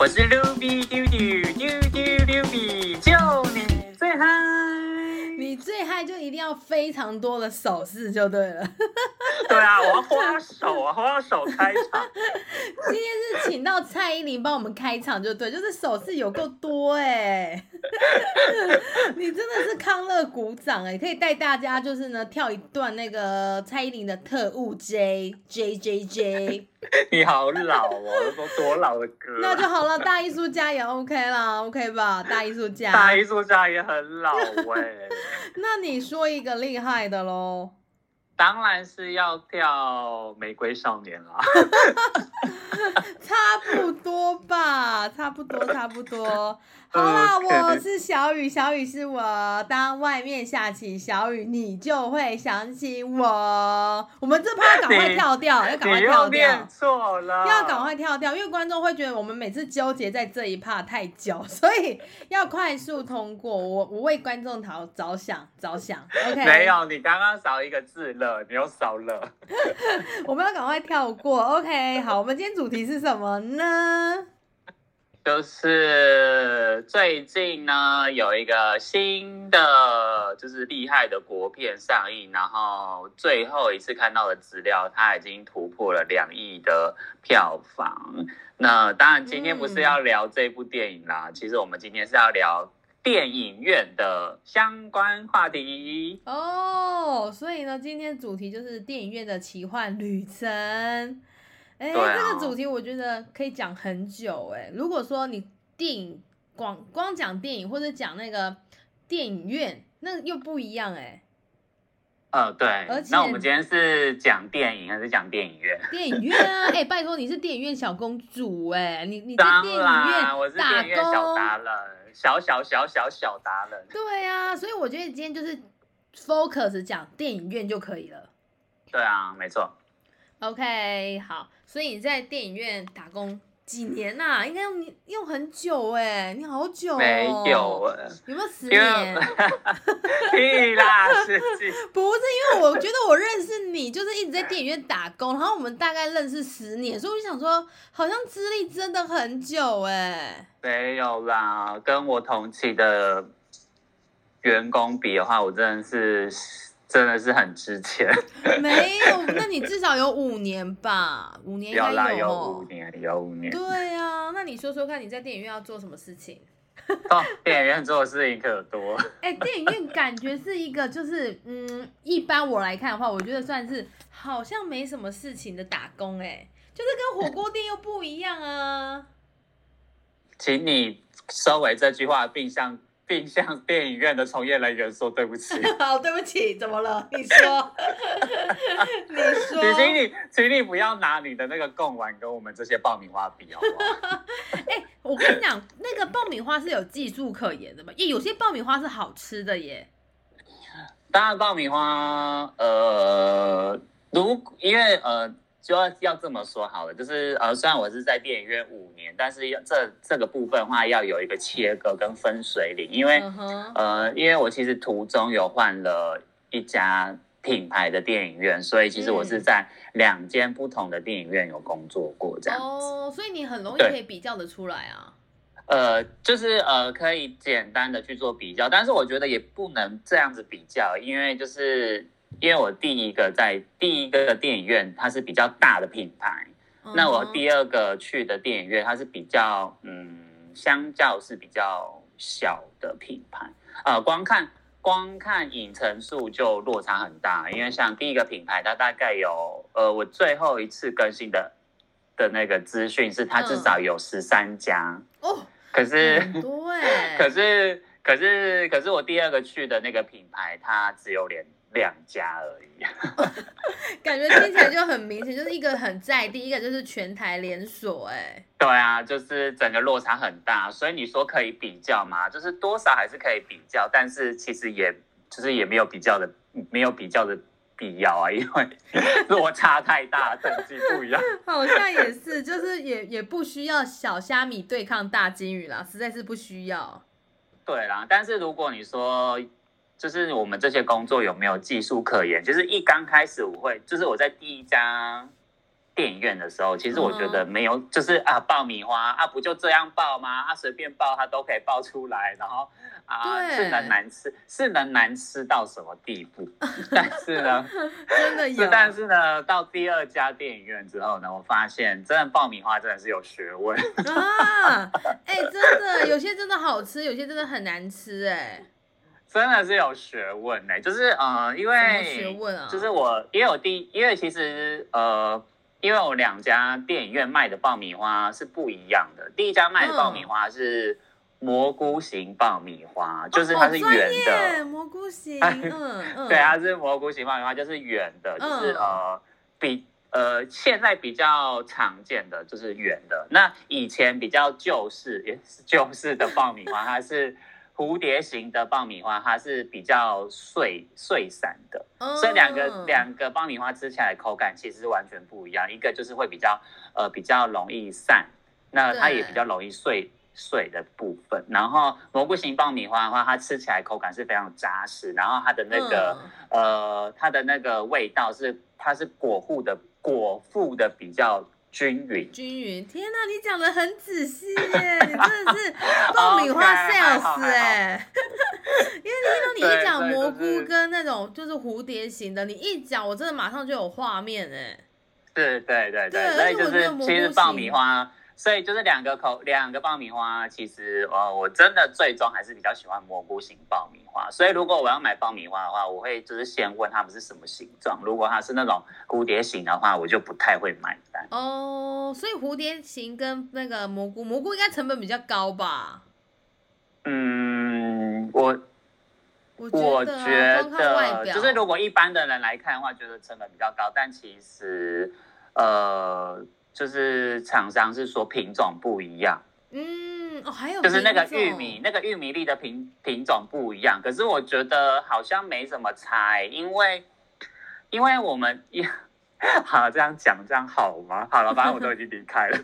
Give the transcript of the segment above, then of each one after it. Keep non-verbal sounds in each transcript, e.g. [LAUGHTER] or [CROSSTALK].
我是 Ruby 丢丢丢丢 Ruby，就你最嗨。你最嗨就一定要非常多的手势就对了。对啊，我要花手啊，花手开场。[LAUGHS] 今天是请到蔡依林帮我们开场就对，就是手势有够多哎。[LAUGHS] 你真的是康乐鼓掌哎，可以带大家就是呢跳一段那个蔡依林的特务 J J J J。[LAUGHS] 你好老哦，都 [LAUGHS] 多老的歌。那就好了，大艺术家也 OK 啦，OK 吧？大艺术家。大艺术家也很老哎。那你说一个厉害的喽？当然是要跳《玫瑰少年》啦。差不多吧，差不多，差不多。[LAUGHS] 好啦，我是小雨，小雨是我。当外面下起小雨，你就会想起我。我们这趴要赶快跳掉，要赶快跳掉。错了，要赶快跳掉，因为观众会觉得我们每次纠结在这一趴太久，所以要快速通过。我我为观众着着想着想。OK，没有，你刚刚少一个字了，你又少了。[LAUGHS] 我们要赶快跳过。OK，好，我们今天主题是什么呢？就是最近呢，有一个新的就是厉害的国片上映，然后最后一次看到的资料，它已经突破了两亿的票房。那当然，今天不是要聊这部电影啦，其实我们今天是要聊电影院的相关话题哦。所以呢，今天主题就是电影院的奇幻旅程。哎，这个主题我觉得可以讲很久哎。如果说你电影光光讲电影，或者讲那个电影院，那又不一样哎。呃，对。而那我们今天是讲电影还是讲电影院？电影院啊！[LAUGHS] 哎，拜托你是电影院小公主哎，你你在电影院我是电影院小达人，小小小小小达人。对啊，所以我觉得今天就是 focus 讲电影院就可以了。对啊，没错。OK，好。所以你在电影院打工几年呐？应该用用很久哎，你好久哦。没有哎，有没有十年？[LAUGHS] 屁啦，十几。[LAUGHS] 不是，因为我觉得我认识你，就是一直在电影院打工，然后我们大概认识十年，所以我就想说，好像资历真的很久哎。没有啦，跟我同期的员工比的话，我真的是。真的是很值钱，[LAUGHS] 没有？那你至少有五年吧？五年应该有有五年，有五年。对啊，那你说说看，你在电影院要做什么事情？[LAUGHS] 哦，电影院做的事情可多。哎，电影院感觉是一个，就是嗯，一般我来看的话，我觉得算是好像没什么事情的打工，哎，就是跟火锅店又不一样啊。请你收尾这句话，并向。并向电影院的从业人员说对不起。[LAUGHS] 好，对不起，怎么了？你说，[LAUGHS] 你说，请你，请你不要拿你的那个贡丸跟我们这些爆米花比，好不好？[LAUGHS] 哎，我跟你讲，那个爆米花是有技术可言的嘛？耶，有些爆米花是好吃的耶。当然，爆米花，呃，如因为呃。就要要这么说好了，就是呃，虽然我是在电影院五年，但是要这这个部分的话，要有一个切割跟分水岭，因为呃，因为我其实途中有换了一家品牌的电影院，所以其实我是在两间不同的电影院有工作过，这样哦，所以你很容易可以比较的出来啊。呃，就是呃，可以简单的去做比较，但是我觉得也不能这样子比较，因为就是。因为我第一个在第一个电影院，它是比较大的品牌，那我第二个去的电影院，它是比较嗯，相较是比较小的品牌，呃，光看光看影城数就落差很大，因为像第一个品牌，它大概有呃，我最后一次更新的的那个资讯是它至少有十三家。哦，可是对，[LAUGHS] 可是可是可是我第二个去的那个品牌，它只有连。两家而已，[LAUGHS] 感觉听起来就很明显，就是一个很在地，一个就是全台连锁，哎，对啊，就是整个落差很大，所以你说可以比较嘛，就是多少还是可以比较，但是其实也就是也没有比较的，没有比较的必要啊，[LAUGHS] 因为落差太大，等级不一样。好像也是，就是也也不需要小虾米对抗大金鱼啦，实在是不需要。对啦，但是如果你说。就是我们这些工作有没有技术可言？就是一刚开始我会，就是我在第一家电影院的时候，其实我觉得没有，就是啊，爆米花啊，不就这样爆吗？啊，随便爆它都可以爆出来，然后啊，是能难吃，是能难吃到什么地步？[LAUGHS] 但是呢，[LAUGHS] 真的有，但是呢，到第二家电影院之后呢，我发现真的爆米花真的是有学问啊！哎，真的有些真的好吃，有些真的很难吃，哎。真的是有学问呢，就是呃，因为学问啊，就是我因为我第，因为其实呃，因为我两家电影院卖的爆米花是不一样的。第一家卖的爆米花是蘑菇型爆米花，就是它是圆的蘑菇型，嗯嗯，对，它是蘑菇型爆米花，就是圆的，就是呃比呃现在比较常见的就是圆的，那以前比较旧式也是旧式的爆米花，它是。蝴蝶型的爆米花，它是比较碎碎散的，所以两个两个爆米花吃起来口感其实完全不一样。一个就是会比较呃比较容易散，那它也比较容易碎碎的部分。然后蘑菇型爆米花的话，它吃起来口感是非常扎实，然后它的那个呃它的那个味道是它是果腹的果腹的比较。均匀，均匀。天哪，你讲的很仔细耶！你真的是 [LAUGHS] 爆米花 sales 哎，[LAUGHS] 因为听到你一讲蘑菇跟那种就是蝴蝶形的，你一讲，我真的马上就有画面哎。对对对对，所以就是其实爆米花。所以就是两个口两个爆米花，其实呃我真的最终还是比较喜欢蘑菇型爆米花。所以如果我要买爆米花的话，我会就是先问他们是什么形状。如果它是那种蝴蝶形的话，我就不太会买单。哦，所以蝴蝶形跟那个蘑菇，蘑菇应该成本比较高吧？嗯，我我觉得就是如果一般的人来看的话，觉得成本比较高，但其实呃。就是厂商是说品种不一样，嗯，哦，还有就是那个玉米，那个玉米粒的品品种不一样。可是我觉得好像没什么差，因为因为我们 [LAUGHS] 好这样讲这样好吗？好了，反正我都已经离开了。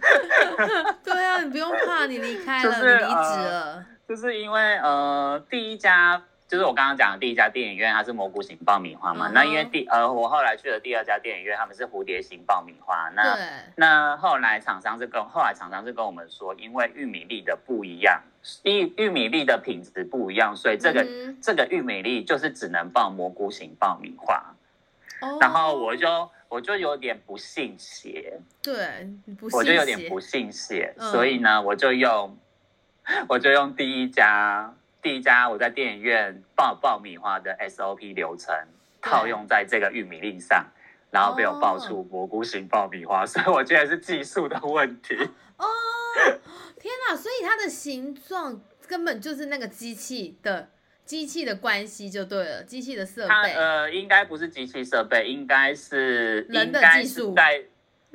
[LAUGHS] 对啊，你不用怕，你离开了，你离职了。就是因为呃，第一家。就是我刚刚讲的第一家电影院，它是蘑菇型爆米花嘛。那因为第呃，我后来去了第二家电影院，他们是蝴蝶型爆米花。那那后来厂商是跟后来厂商是跟我们说，因为玉米粒的不一样，玉玉米粒的品质不一样，所以这个这个玉米粒就是只能爆蘑菇型爆米花。然后我就我就有点不信邪，对，我就有点不信邪，所以呢，我就用 [LAUGHS] 我就用第一家。第一家我在电影院爆爆米花的 SOP 流程套用在这个玉米粒上，然后被我爆出蘑菇型爆米花，所以我觉得是技术的问题。哦，天哪！所以它的形状根本就是那个机器的机器的关系就对了，机器的设备。呃，应该不是机器设备，应该是人的技术在。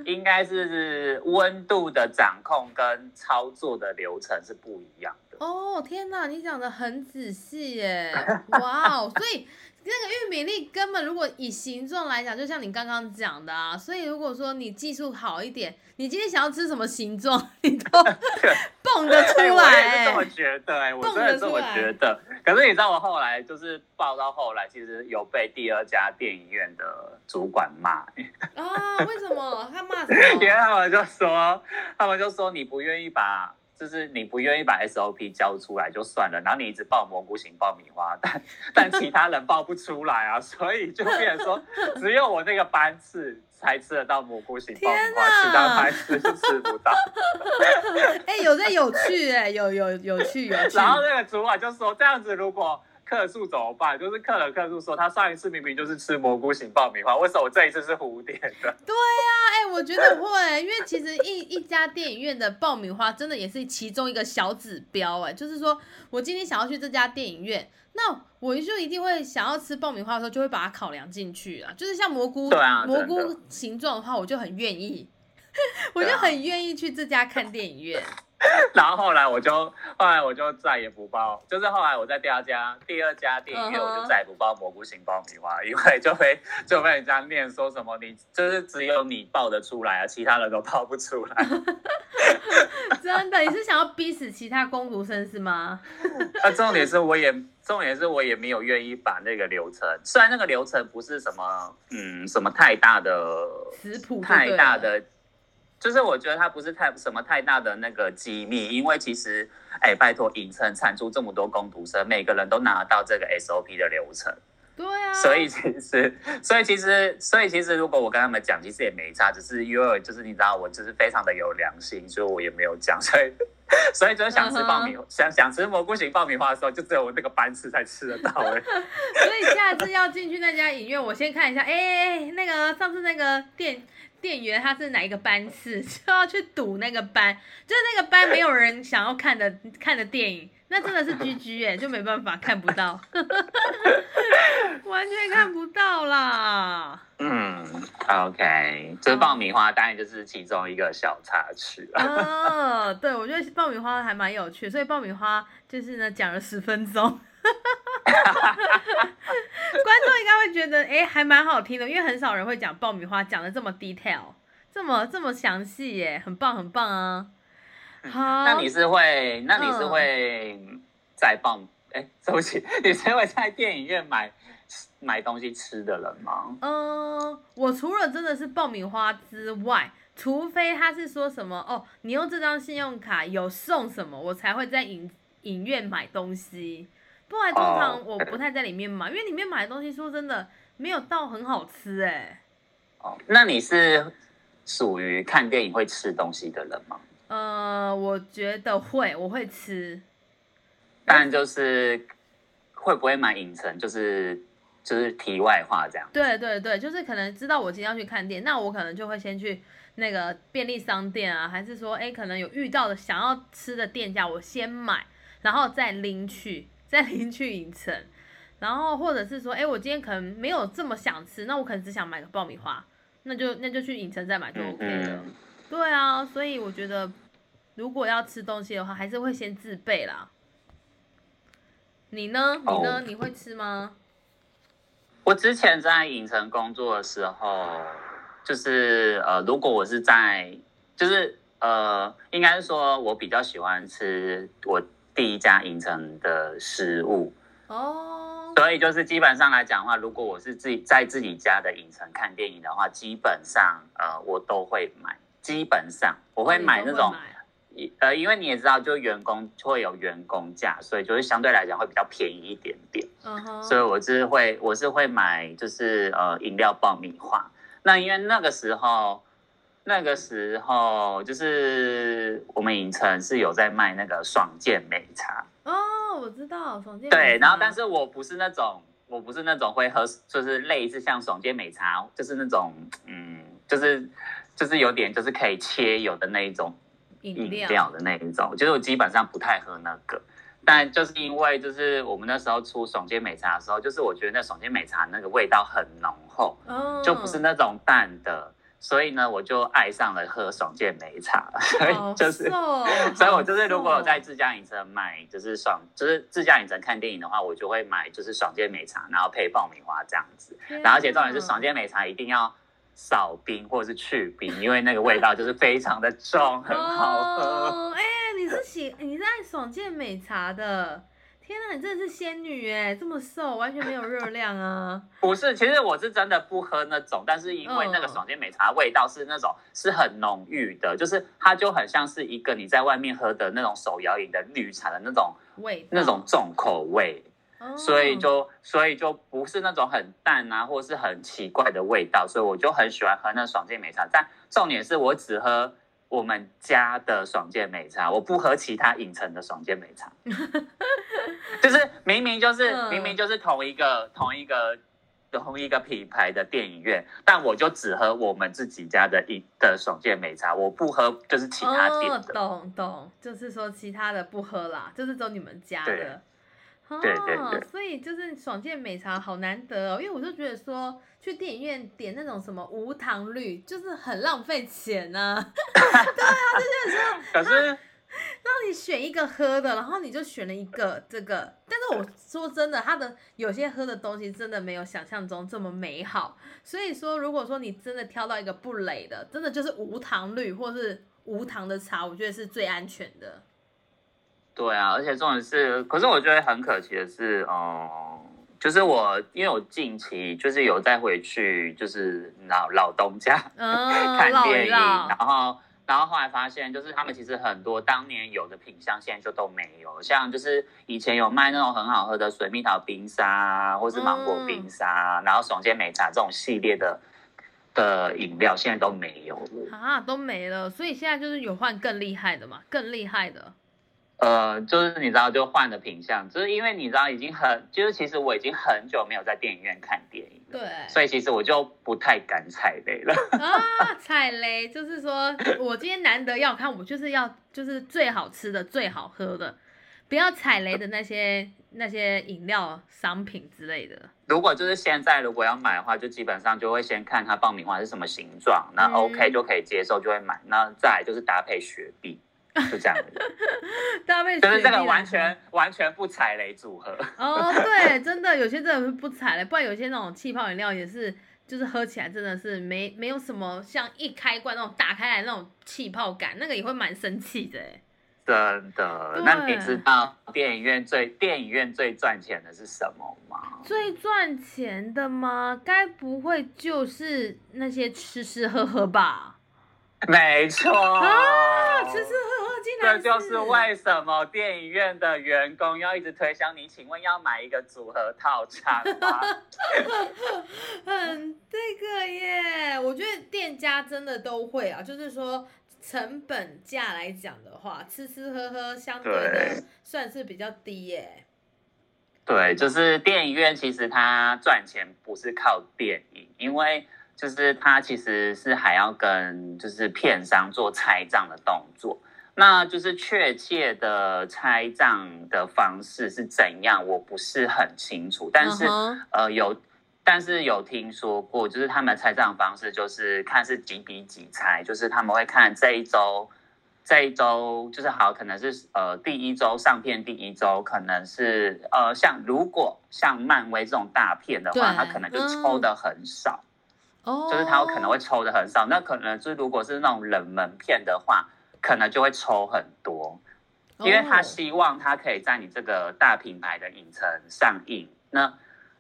应该是温度的掌控跟操作的流程是不一样的。哦，天哪，你讲的很仔细耶！哇哦，所以那个玉米粒根本如果以形状来讲，就像你刚刚讲的啊，所以如果说你技术好一点，你今天想要吃什么形状，你都 [LAUGHS] 蹦得出来。我也是这么觉得，哎，我真的这么觉得。可是你知道，我后来就是报到后来，其实有被第二家电影院的主管骂。啊？为什么？他骂什么？[LAUGHS] 因为他们就说，他们就说你不愿意把。就是你不愿意把 SOP 交出来就算了，然后你一直爆蘑菇型爆米花，[LAUGHS] 但但其他人爆不出来啊，[LAUGHS] 所以就变成说只有我那个班次才吃得到蘑菇型爆米花，其他班次就吃不到。[LAUGHS] 哎，有在有趣哎，有有有趣有趣。然后那个主管就说这样子如果。客诉怎么办？就是客人客诉说，他上一次明明就是吃蘑菇型爆米花，为什么这一次是蝴蝶的？[LAUGHS] 对呀，哎，我觉得会，因为其实一一家电影院的爆米花真的也是其中一个小指标，哎，就是说我今天想要去这家电影院，那我就一定会想要吃爆米花的时候，就会把它考量进去啊。就是像蘑菇，蘑菇形状的话，我就很愿意。[LAUGHS] 我就很愿意去这家看电影院。[LAUGHS] 然后后来我就后来我就再也不报，就是后来我在第二家第二家电影院，我就再也不报蘑菇型爆米花，因为就被就被人家念说什么你就是只有你报得出来啊，其他人都报不出来。[LAUGHS] 真的，你是想要逼死其他工读生是吗？啊，重点是我也重点是我也没有愿意把那个流程，虽然那个流程不是什么嗯什么太大的食谱太大的。就是我觉得它不是太什么太大的那个机密，因为其实，哎，拜托，影城产出这么多工读生，每个人都拿到这个 SOP 的流程。对啊。所以其实，所以其实，所以其实，如果我跟他们讲，其实也没差，只是因为就是你知道，我就是非常的有良心，所以我也没有讲。所以，[LAUGHS] 所以就是想吃爆米，想想吃蘑菇型爆米花的时候，就只有我那个班次才吃得到哎。[LAUGHS] 所以下次要进去那家影院，我先看一下，哎，那个上次那个店。店员他是哪一个班次，[LAUGHS] 就要去赌那个班，就是那个班没有人想要看的看的电影，那真的是 G G 哎，就没办法看不到，[LAUGHS] 完全看不到啦。嗯，OK，这爆米花当然就是其中一个小插曲哦。对，我觉得爆米花还蛮有趣，所以爆米花就是呢讲了十分钟。[LAUGHS] 观众应该会觉得，哎，还蛮好听的，因为很少人会讲爆米花讲的这么 detail，这么这么详细耶，很棒很棒啊。好，那你是会，那你是会在爆，哎，对不起，[LAUGHS] 你是会在电影院买买东西吃的人吗？嗯，我除了真的是爆米花之外，除非他是说什么哦，你用这张信用卡有送什么，我才会在影影院买东西。不然通常我不太在里面买，因为里面买的东西说真的没有到很好吃哎。哦，那你是属于看电影会吃东西的人吗？呃，我觉得会，我会吃。但就是会不会买影城？就是就是题外话这样。对对对，就是可能知道我今天要去看店，那我可能就会先去那个便利商店啊，还是说哎，可能有遇到的想要吃的店家，我先买，然后再拎去。再 [LAUGHS] 拎去影城，然后或者是说，哎，我今天可能没有这么想吃，那我可能只想买个爆米花，那就那就去影城再买就 OK 了。对啊，所以我觉得如果要吃东西的话，还是会先自备啦。你呢？你呢？你会吃吗？我之前在影城工作的时候，就是呃，如果我是在，就是呃，应该是说我比较喜欢吃我。第一家影城的食物。哦，所以就是基本上来讲的话，如果我是自己在自己家的影城看电影的话，基本上呃我都会买，基本上我会买那种，呃因为你也知道，就员工会有员工价，所以就是相对来讲会比较便宜一点点，嗯哼，所以我是会我是会买就是呃饮料爆米花，那因为那个时候。那个时候就是我们影城是有在卖那个爽健美茶哦，我知道爽健对，然后但是我不是那种我不是那种会喝，就是类似像爽健美茶，就是那种嗯，就是就是有点就是可以切有的那一种饮料的那一种，就是我基本上不太喝那个，但就是因为就是我们那时候出爽健美茶的时候，就是我觉得那爽健美茶那个味道很浓厚，就不是那种淡的。所以呢，我就爱上了喝爽健美茶，[LAUGHS] 所以就是，[LAUGHS] 所以我就是如果在自家影城买，就是爽，就是自家影城看电影的话，我就会买就是爽健美茶，然后配爆米花这样子。然后而且重点是爽健美茶一定要少冰或者是去冰，因为那个味道就是非常的重，很好喝。哎，你是喜你是爱爽健美茶的。天哪，你真的是仙女哎！这么瘦，完全没有热量啊！[LAUGHS] 不是，其实我是真的不喝那种，但是因为那个爽健美茶味道是那种是很浓郁的，就是它就很像是一个你在外面喝的那种手摇饮的绿茶的那种味，那种重口味，所以就所以就不是那种很淡啊，或是很奇怪的味道，所以我就很喜欢喝那爽健美茶。但重点是我只喝。我们家的爽健美茶，我不喝其他影城的爽健美茶，[LAUGHS] 就是明明就是明明就是同一个同一个同一个品牌的电影院，但我就只喝我们自己家的一的爽健美茶，我不喝就是其他店的。懂懂，就是说其他的不喝啦，就是走你们家的。对对对，所以就是爽健美茶好难得哦，因为我就觉得说去电影院点那种什么无糖绿，就是很浪费钱呢。[LAUGHS] 对啊，就觉得说，可是让你选一个喝的，然后你就选了一个这个，但是我说真的，它的有些喝的东西真的没有想象中这么美好。所以说，如果说你真的挑到一个不累的，真的就是无糖绿或是无糖的茶，我觉得是最安全的。对啊，而且重点是，可是我觉得很可惜的是，哦，就是我因为我近期就是有再回去，就是老老东家看电影，然后然后后来发现，就是他们其实很多当年有的品相现在就都没有，像就是以前有卖那种很好喝的水蜜桃冰沙，或是芒果冰沙，然后爽健美茶这种系列的的饮料，现在都没有了啊，都没了，所以现在就是有换更厉害的嘛，更厉害的。呃，就是你知道，就换的品相，就是因为你知道，已经很，就是其实我已经很久没有在电影院看电影了，对，所以其实我就不太敢踩雷了 [LAUGHS] 啊，踩雷就是说我今天难得要看，我就是要就是最好吃的、最好喝的，不要踩雷的那些那些饮料商品之类的。如果就是现在如果要买的话，就基本上就会先看它爆米花是什么形状，那 OK 就可以接受，就会买。那再就是搭配雪碧。就这样，搭配就是这个完全完全不踩雷组合哦，对，真的有些真的是不踩雷，不然有些那种气泡饮料也是，就是喝起来真的是没没有什么像一开罐那种打开来那种气泡感，那个也会蛮生气的真的，那你知道电影院最电影院最赚钱的是什么吗？最赚钱的吗？该不会就是那些吃吃喝喝吧？[LAUGHS] 没错啊，吃吃喝喝竟然这就是为什么电影院的员工要一直推销你。请问要买一个组合套餐吗？[LAUGHS] 很这个耶，我觉得店家真的都会啊，就是说成本价来讲的话，吃吃喝喝相对的算是比较低耶。对，就是电影院其实它赚钱不是靠电影，因为。就是他其实是还要跟就是片商做拆账的动作，那就是确切的拆账的方式是怎样，我不是很清楚。但是呃有，但是有听说过，就是他们拆账方式就是看是几比几拆，就是他们会看这一周，这一周就是好，可能是呃第一周上片第一周可能是呃像如果像漫威这种大片的话，他可能就抽的很少。就是他有可能会抽的很少，那可能就是如果是那种冷门片的话，可能就会抽很多，因为他希望他可以在你这个大品牌的影城上映。那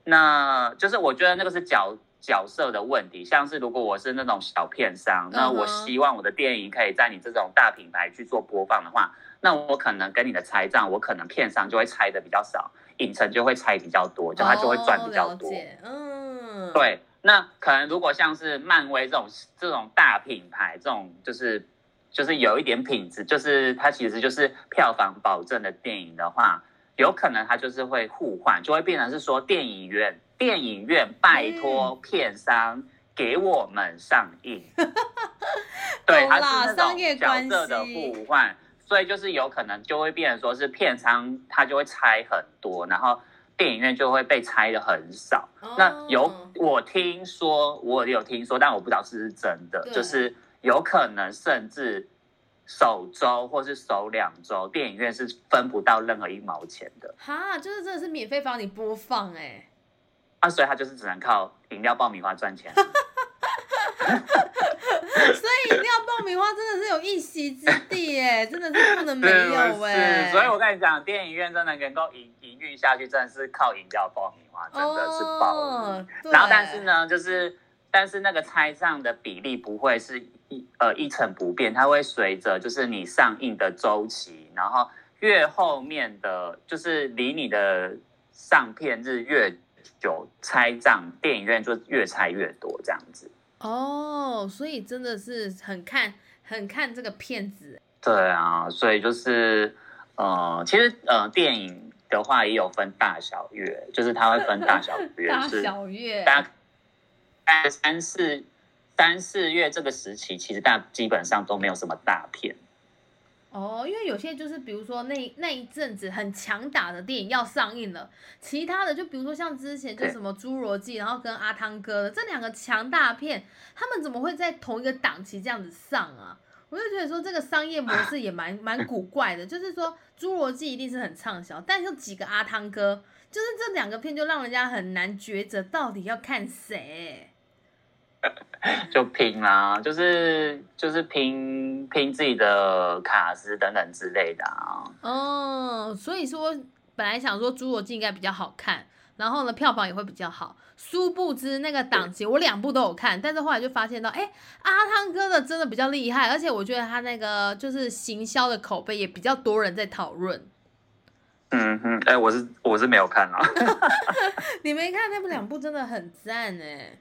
那就是我觉得那个是角角色的问题，像是如果我是那种小片商，那我希望我的电影可以在你这种大品牌去做播放的话，那我可能跟你的拆账，我可能片商就会拆的比较少，影城就会拆比较多，就他就会赚比较多。嗯，对。那可能如果像是漫威这种这种大品牌，这种就是就是有一点品质，就是它其实就是票房保证的电影的话，有可能它就是会互换，就会变成是说电影院电影院拜托片商给我们上映，[LAUGHS] 对，它是那种角色的互换，所以就是有可能就会变成说是片商他就会拆很多，然后。电影院就会被拆的很少，那有我听说，我有听说，但我不知道是不是真的，就是有可能甚至首周或是首两周，电影院是分不到任何一毛钱的。哈，就是真的是免费帮你播放哎，啊，所以他就是只能靠饮料爆米花赚钱。[LAUGHS] [LAUGHS] 所以饮料爆米花真的是有一席之地哎，[LAUGHS] 真的是不能没有哎。所以我跟你讲，电影院真的能够营营运下去，真的是靠饮料爆米花，真的是爆。然后但是呢，就是但是那个拆账的比例不会是一呃一成不变，它会随着就是你上映的周期，然后越后面的就是离你的上片日越久，拆账电影院就越拆越多这样子。哦，所以真的是很看很看这个片子。对啊，所以就是呃，其实呃，电影的话也有分大小月，就是它会分大小 [LAUGHS] 月，大小月，大概三四三四月这个时期，其实大基本上都没有什么大片。哦，因为有些就是比如说那那一阵子很强打的电影要上映了，其他的就比如说像之前就什么《侏罗纪》，然后跟阿汤哥的这两个强大片，他们怎么会在同一个档期这样子上啊？我就觉得说这个商业模式也蛮蛮古怪的，就是说《侏罗纪》一定是很畅销，但是几个阿汤哥，就是这两个片就让人家很难抉择到底要看谁。[LAUGHS] 就拼啦，就是就是拼拼自己的卡司等等之类的啊。哦，所以说本来想说《侏罗纪》应该比较好看，然后呢票房也会比较好。殊不知那个档期我两部都有看，但是后来就发现到，哎，阿汤哥的真的比较厉害，而且我觉得他那个就是行销的口碑也比较多人在讨论。嗯哼，哎、我是我是没有看啊。[LAUGHS] 你没看那部两部真的很赞哎。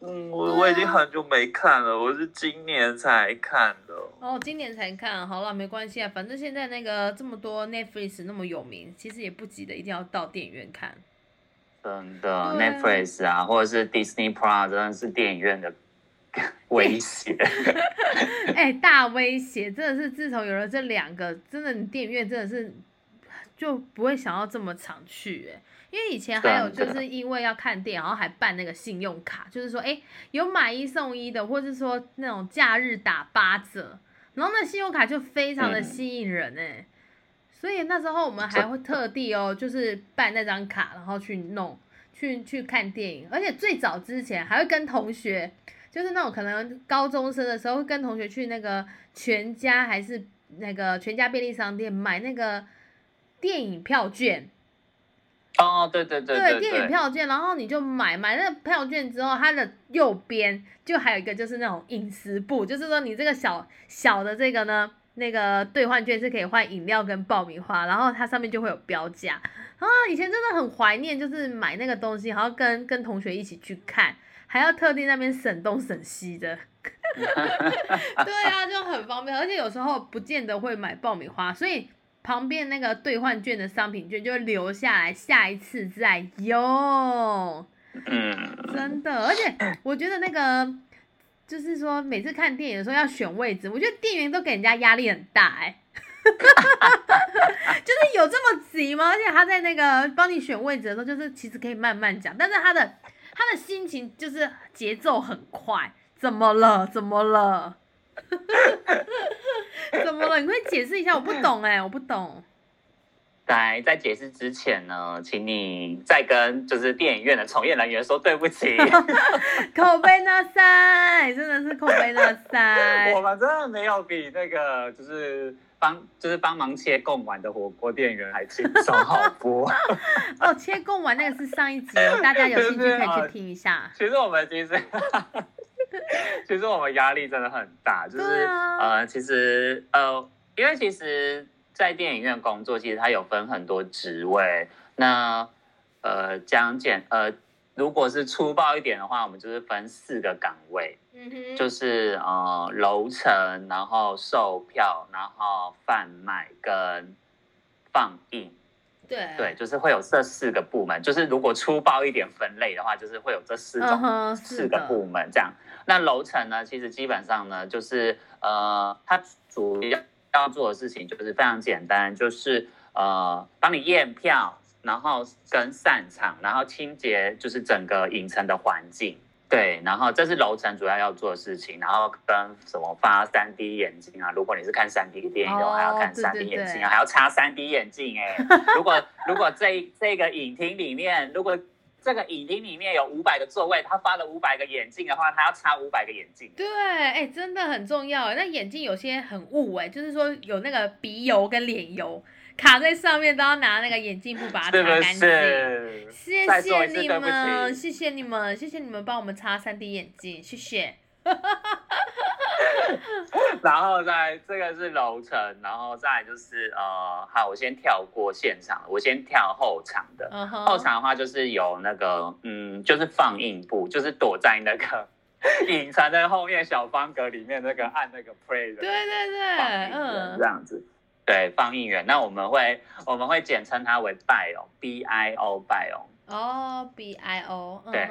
嗯，我我已经很久没看了，我是今年才看的。哦，今年才看，好了，没关系啊，反正现在那个这么多 Netflix 那么有名，其实也不急的一定要到电影院看。真的啊，Netflix 啊，或者是 Disney Plus，真的是电影院的 [LAUGHS] 威胁。[LAUGHS] 哎、大威胁真的是自从有了这两个，真的你电影院真的是就不会想要这么常去哎、因为以前还有就是因为要看店，然后还办那个信用卡，就是说哎、有买一送一的，或是说那种假日打八折，然后那信用卡就非常的嗯。吸引人哎、所以那时候我们还会特地哦，就是办那张卡，然后去弄，去去看电影，而且最早之前还会跟同学，就是那种可能高中生的时候会跟同学去那个全家还是那个全家便利商店买那个电影票券，哦，对对对对电影票券，然后你就买买那个票券之后，它的右边就还有一个就是那种饮食部，就是说你这个小小的这个呢，那个兑换券是可以换饮料跟爆米花，然后它上面就会有标价。啊，以前真的很怀念，就是买那个东西，然后跟跟同学一起去看，还要特地那边省东省西的。[LAUGHS] 对啊，就很方便，而且有时候不见得会买爆米花，所以旁边那个兑换券的商品券就会留下来，下一次再用。嗯，[LAUGHS] 真的，而且我觉得那个就是说，每次看电影的时候要选位置，我觉得店员都给人家压力很大哎、[LAUGHS] 就是有这么急吗？而且他在那个帮你选位置的时候，就是其实可以慢慢讲，但是他的他的心情就是节奏很快。怎么了？怎么了？[LAUGHS] [LAUGHS] 怎么了？你快解释一下？我不懂哎、我不懂。[LAUGHS] 在在解释之前呢，请你再跟就是电影院的从业人员说对不起，[LAUGHS] 口碑那塞，真的是口碑那塞我。们真的没有比那个就是帮就是帮忙切贡丸的火锅店员还轻松好多。哦，切贡丸那个是上一集哦，大家有兴趣可以去听一下。其实我们其实，[LAUGHS] 其实我们压力真的很大，就是、啊呃，其实呃，因为其实，在电影院工作，其实它有分很多职位。那呃，讲简呃，如果是粗暴一点的话，我们就是分四个岗位，嗯哼，就是呃楼层，然后售票，然后贩卖跟放映。对对，，就是会有这四个部门。就是如果粗暴一点分类的话，就是会有这四种、四个，部门这样。那楼层呢，其实基本上呢，就是呃，它主要要做的事情就是非常简单，就是呃，帮你验票，然后跟散场，然后清洁就是整个影城的环境。对，然后这是楼层主要要做的事情，然后跟什么发三 D 眼镜啊，如果你是看三 D 电影的话，哦还要看三 D 眼镜对啊，还要插三 D 眼镜哎、如果 [LAUGHS] 如果这这个影厅里面，如果这个影厅里面有五百个座位，他发了五百个眼镜的话，他要插五百个眼镜。对，哎，真的很重要哎。那眼镜有些很雾哎，就是说有那个鼻油跟脸油卡在上面，都要拿那个眼镜布把它擦干净。是？谢谢你们，谢谢你们，谢谢你们帮我们擦三 D 眼镜，谢谢。[LAUGHS] 然后再这个是楼层，然后再就是呃，好，我先跳过现场，我先跳后场的。后场的话就是有那个嗯，就是放映部，就是躲在那个 [LAUGHS] 隐藏在后面小方格里面那个按那个 play 的对对对，嗯这，样子。对，放映员，那我们会我们会简称它为 bio，b i o bio。哦，B I O，嗯对，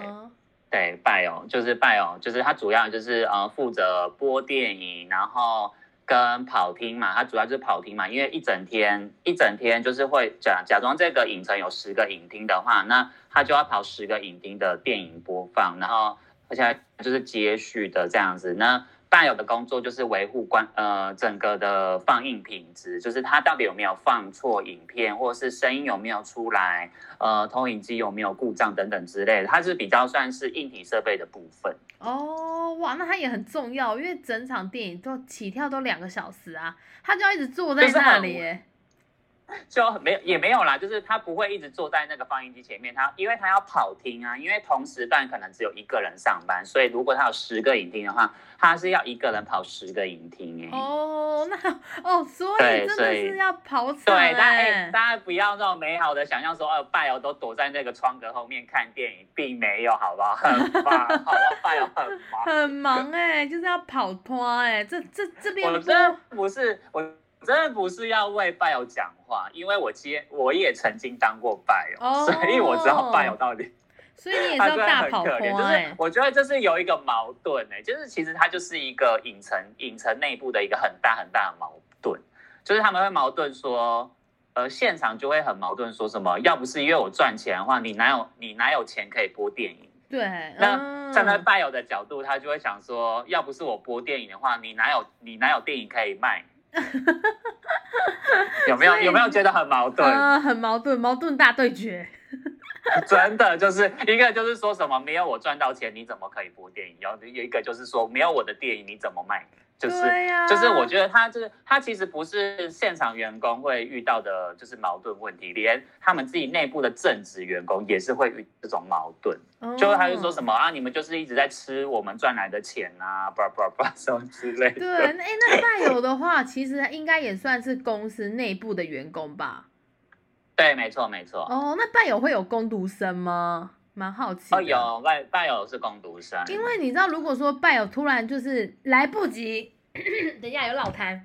对，bio 就是 bio，就是它主要就是呃负责播电影，然后跟跑厅嘛，它主要就是跑厅嘛，因为一整天一整天就是会假假装这个影城有十个影厅的话，那他就要跑十个影厅的电影播放，然后而且就是接续的这样子。那大有的工作就是维护观呃整个的放映品质，就是它到底有没有放错影片，或者是声音有没有出来，呃投影机有没有故障等等之类的，它是比较算是硬体设备的部分。哦，哇，那它也很重要，因为整场电影都起跳都两个小时啊，他就要一直坐在那里。[LAUGHS] 就没有也没有啦，就是他不会一直坐在那个放映机前面，他因为他要跑厅啊，因为同时段可能只有一个人上班，所以如果他有十个影厅的话，他是要一个人跑十个影厅哎。哦，那哦，所以真的是要跑场对，大家哎哎，大家不要那种美好的想象说，哦，拜友都躲在那个窗格后面看电影，并没有，好不好？很 [LAUGHS] 忙，好吧，拜友很忙。很忙哎、就是要跑拖哎、这这这边播我真的不是，我真的不是要为拜友讲话，因为我接我也曾经当过拜友，哦所以我知道拜友到底。所以你也是他真的要大跑很可怜，就是我觉得这是有一个矛盾哎、就是其实它就是一个影城影城内部的一个很大很大的矛盾，就是他们会矛盾说，呃，现场就会很矛盾说什么，要不是因为我赚钱的话，你哪有你哪有钱可以播电影？对，那嗯站在拜友的角度，他就会想说，要不是我播电影的话，你哪有你哪有电影可以卖？[LAUGHS] 有没有有没有觉得很矛盾？呃很矛盾，矛盾大对决。[LAUGHS] 真的就是一个就是说什么没有我赚到钱，你怎么可以播电影？然后有一个就是说没有我的电影你怎么卖？就是就是我觉得他就是他其实不是现场员工会遇到的，就是矛盾问题，连他们自己内部的正职员工也是会遇这种矛盾。哦就他就说什么啊，你们就是一直在吃我们赚来的钱啊，叭叭叭什么之类的。对，那哎，那拜友的话，其实应该也算是公司内部的员工吧？对，没错没错。哦，那拜友会有攻读生吗？蛮好奇的。哦，有拜拜友是工读生，因为你知道，如果说拜友突然就是来不及，等一下有老痰，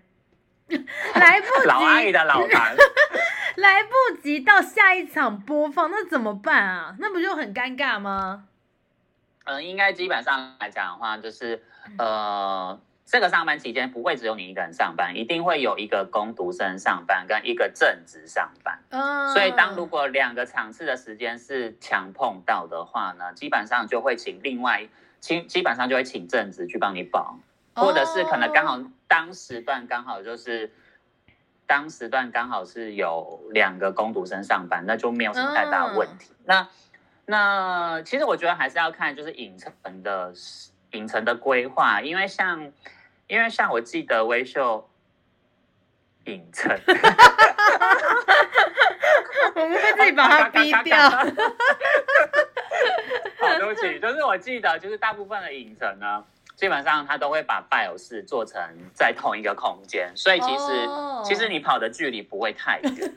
[LAUGHS] 来不及，老阿姨的老谭。[LAUGHS] 来不及到下一场播放，那怎么办啊？那不就很尴尬吗？嗯，应该基本上来讲的话，就是呃，这个上班期间不会只有你一个人上班，一定会有一个工读生上班跟一个正职上班。嗯，所以当如果两个场次的时间是强碰到的话呢，基本上就会请另外基基本上就会请正职去帮你保，或者是可能刚好当时段刚好就是。当时段刚好是有两个工读生上班，那就没有什么太大的问题。那那其实我觉得还是要看就是影城的影城的规划，因为像因为像我记得微秀影城，[LAUGHS] 我们会自己把它逼掉。[LAUGHS] 好，对不起，就是我记得就是大部分的影城呢。基本上他都会把拜友室做成在同一个空间，所以其实、哦其实你跑的距离不会太远。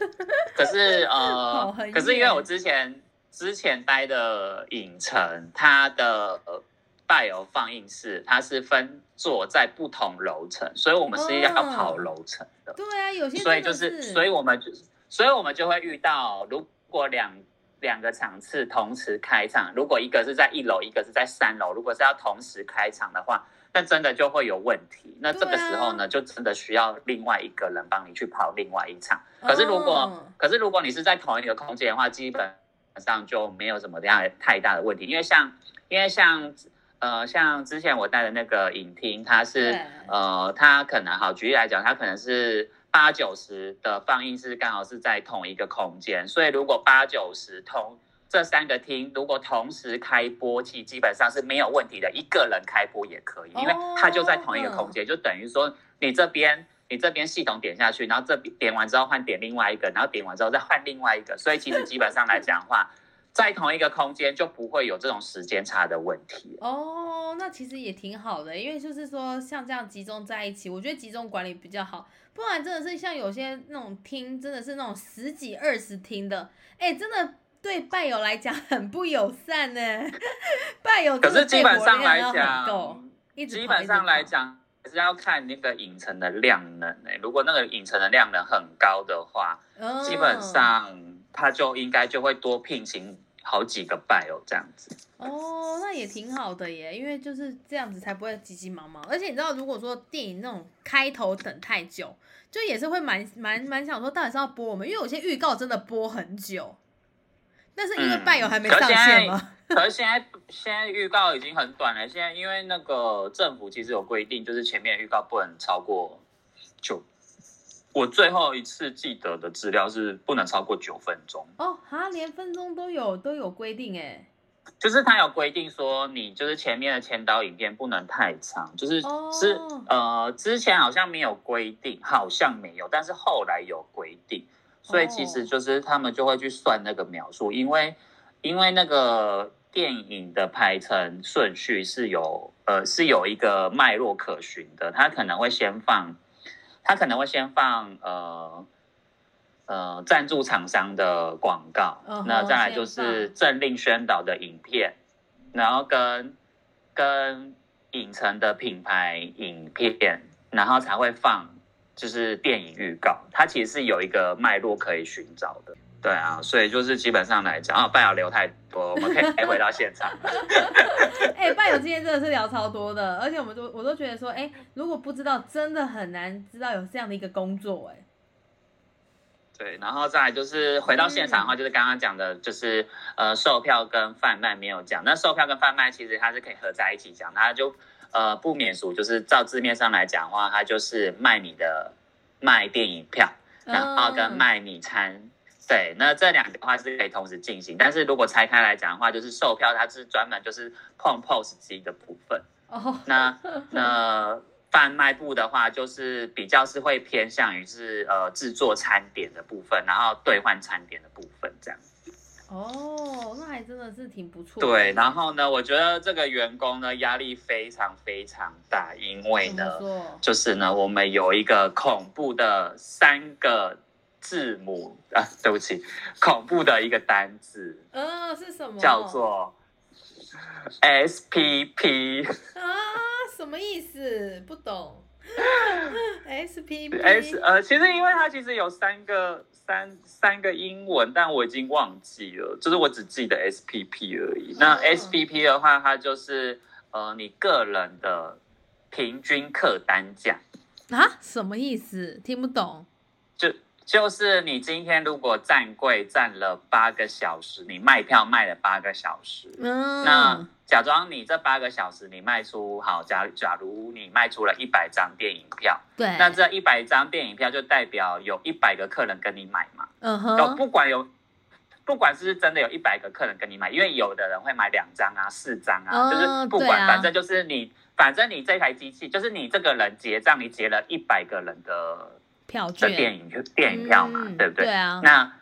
可是呃，可是因为我之前之前待的影城，它的呃拜友放映室它是分坐在不同楼层，所以我们是要跑楼层的。对啊，有些所以就是，所以我们就，所以我们就会遇到，如果两两个场次同时开场，如果一个是在一楼，一个是在三楼，如果是要同时开场的话，那真的就会有问题。那这个时候呢，就真的需要另外一个人帮你去跑另外一场。可是如果，哦可是如果你是在同一个空间的话，基本上就没有什么样太大的问题，因为像，因为像。呃，像之前我带的那个影厅，它是呃，它可能好举例来讲，它可能是八九十的放映是刚好是在同一个空间，所以如果八九十同这三个厅如果同时开播，其实基本上是没有问题的，一个人开播也可以，因为它就在同一个空间，就等于说你这边你这边系统点下去，然后这边点完之后换点另外一个，然后点完之后再换另外一个，所以其实基本上来讲的话。在同一个空间就不会有这种时间差的问题。哦，那其实也挺好的，因为就是说像这样集中在一起，我觉得集中管理比较好，不然真的是像有些那种厅，真的是那种十几二十厅的，哎，真的对拜友来讲很不友善呢。拜友可是基本上来讲，一直基本上来讲还是要看那个影城的量能诶、如果那个影城的量能很高的话，嗯基本上他就应该就会多聘请好几个拜哦，这样子。哦，那也挺好的耶，因为就是这样子才不会急急忙忙。而且你知道，如果说电影那种开头等太久，就也是会蛮蛮蛮想说，到底是要播我们，因为有些预告真的播很久。但是因为拜友还没上线吗？[LAUGHS] 可是现在现在预告已经很短了。现在因为那个政府其实有规定，就是前面预告不能超过九。我最后一次记得的资料是不能超过九分钟。哦，哈，连分钟都有都有规定哎。就是他有规定说，你就是前面的前导影片不能太长，就是是呃之前好像没有规定，好像没有，但是后来有规定。所以其实就是他们就会去算那个描述，因为因为那个电影的排程顺序是有呃是有一个脉络可循的，他可能会先放，他可能会先放呃呃赞助厂商的广告，那再来就是政令宣导的影片，然后跟跟影城的品牌影片，然后才会放。就是电影预告，它其实是有一个脉络可以寻找的，对啊，所以就是基本上来讲，啊，伴友留太多，我们可以回到现场。[LAUGHS] 哎，伴友今天真的是聊超多的，而且我们都我都觉得说，哎，如果不知道，真的很难知道有这样的一个工作，哎。对，然后再来就是回到现场的话，就是刚刚讲的，就是呃，售票跟贩卖没有讲，那售票跟贩卖其实它是可以合在一起讲，它就。呃，不免俗，就是照字面上来讲的话，它就是卖你的卖电影票，然后跟卖你餐，对，那这两个话是可以同时进行。但是如果拆开来讲的话，就是售票它是专门就是碰 POS 机的部分，[LAUGHS] 哦，那那贩卖部的话，就是比较是会偏向于是呃制作餐点的部分，然后兑换餐点的部分这样。哦，那还真的是挺不错。对，然后呢，我觉得这个员工呢压力非常非常大，因为呢，就是呢，我们有一个恐怖的三个字母啊，对不起，恐怖的一个单字，嗯，是什么？叫做 S P P 啊，什么意思？不懂。[LAUGHS] S P P S 呃，其实因为它其实有三个。三三个英文，但我已经忘记了，就是我只记得 S P P 而已。那 S P P 的话，它就是呃你个人的平均客单价啊？什么意思？听不懂。就就是你今天如果站柜站了八个小时，你卖票卖了八个小时，嗯，那。假装你这八个小时你卖出好，假假如你卖出了一百张电影票，对，那这一百张电影票就代表有一百个客人跟你买嘛，嗯哼，不管有，不管是真的有一百个客人跟你买，因为有的人会买两张啊、四张啊，就是不管，反正就是你，反正你这台机器就是你这个人结账，你结了一百个人的票券的电影就电影票嘛，对不对？对啊，那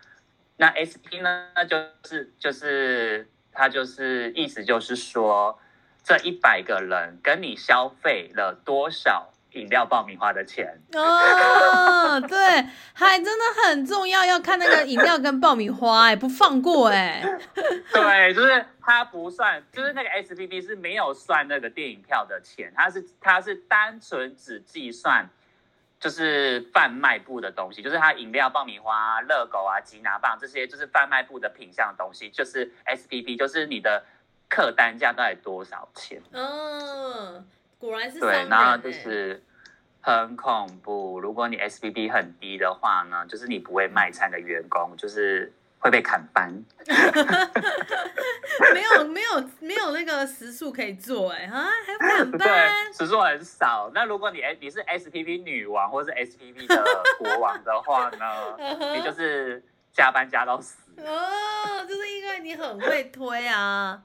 那 SP 呢，那就是就是。它就是意思就是说，这一百个人跟你消费了多少饮料爆米花的钱？哦，对，还真的很重要，要看那个饮料跟爆米花，哎，不放过，哎。[LAUGHS] 对，就是他不算，就是那个 S P P 是没有算那个电影票的钱，它是它是单纯只计算。就是贩卖部的东西，就是它饮料、爆米花、热狗啊、吉拿棒这些，就是贩卖部的品相的东西，就是 S P P，就是你的客单价到底多少钱？嗯，果然是对，然后就是很恐怖。如果你 S P P 很低的话呢，就是你不会卖餐的员工，就是。会被砍班，[LAUGHS] 没有没有没有那个时数可以做哎啊，还要砍 [LAUGHS] 班？对，时数很少。那如果你哎你是 SPP 女王或者是 SPP 的国王的话呢，[LAUGHS] 你就是加班加到死。哦，就是因为你很会推啊。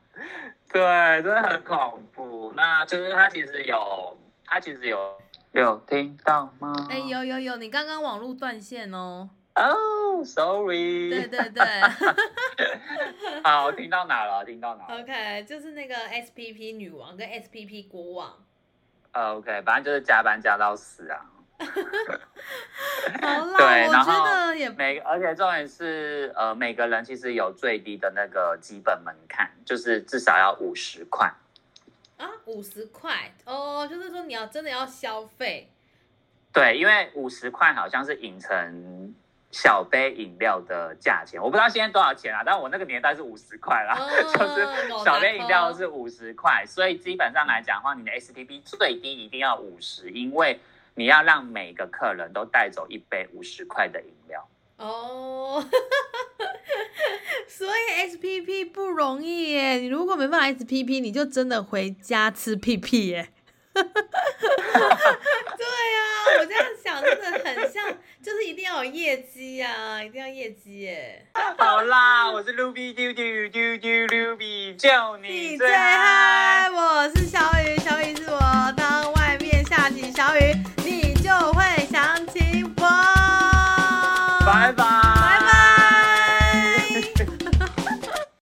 对，真的很恐怖。那就是他其实有，他其实有有听到吗？哎，有有有，你刚刚网络断线哦。哦，sorry。对对对。[LAUGHS] 好，听到哪了？听到哪？OK，就是那个 SPP 女王跟 SPP 国王。OK，反正就是加班加到死啊。[LAUGHS] 好啦，对，然后也每而且重点是，呃，每个人其实有最低的那个基本门槛，就是至少要五十块。啊，五十块哦，就是说你要真的要消费。对，因为五十块好像是影城小杯饮料的价钱，我不知道现在多少钱啊，但我那个年代是五十块啦，哦 [LAUGHS] 就是小杯饮料是五十块，所以基本上来讲的话，你的 STP 最低一定要五十，因为你要让每个客人都带走一杯五十块的饮料。哦，[LAUGHS] 所以 SPP 不容易耶。你如果没办法 SPP，你就真的回家吃屁屁耶。[LAUGHS] 对呀、啊，我这样想真的很像，就是一定要有业绩呀、啊，一定要业绩耶。好啦，我是 Ruby 丢丢丢丢 Ruby，叫你最嗨。我是小雨，小雨是我当外面下起小雨。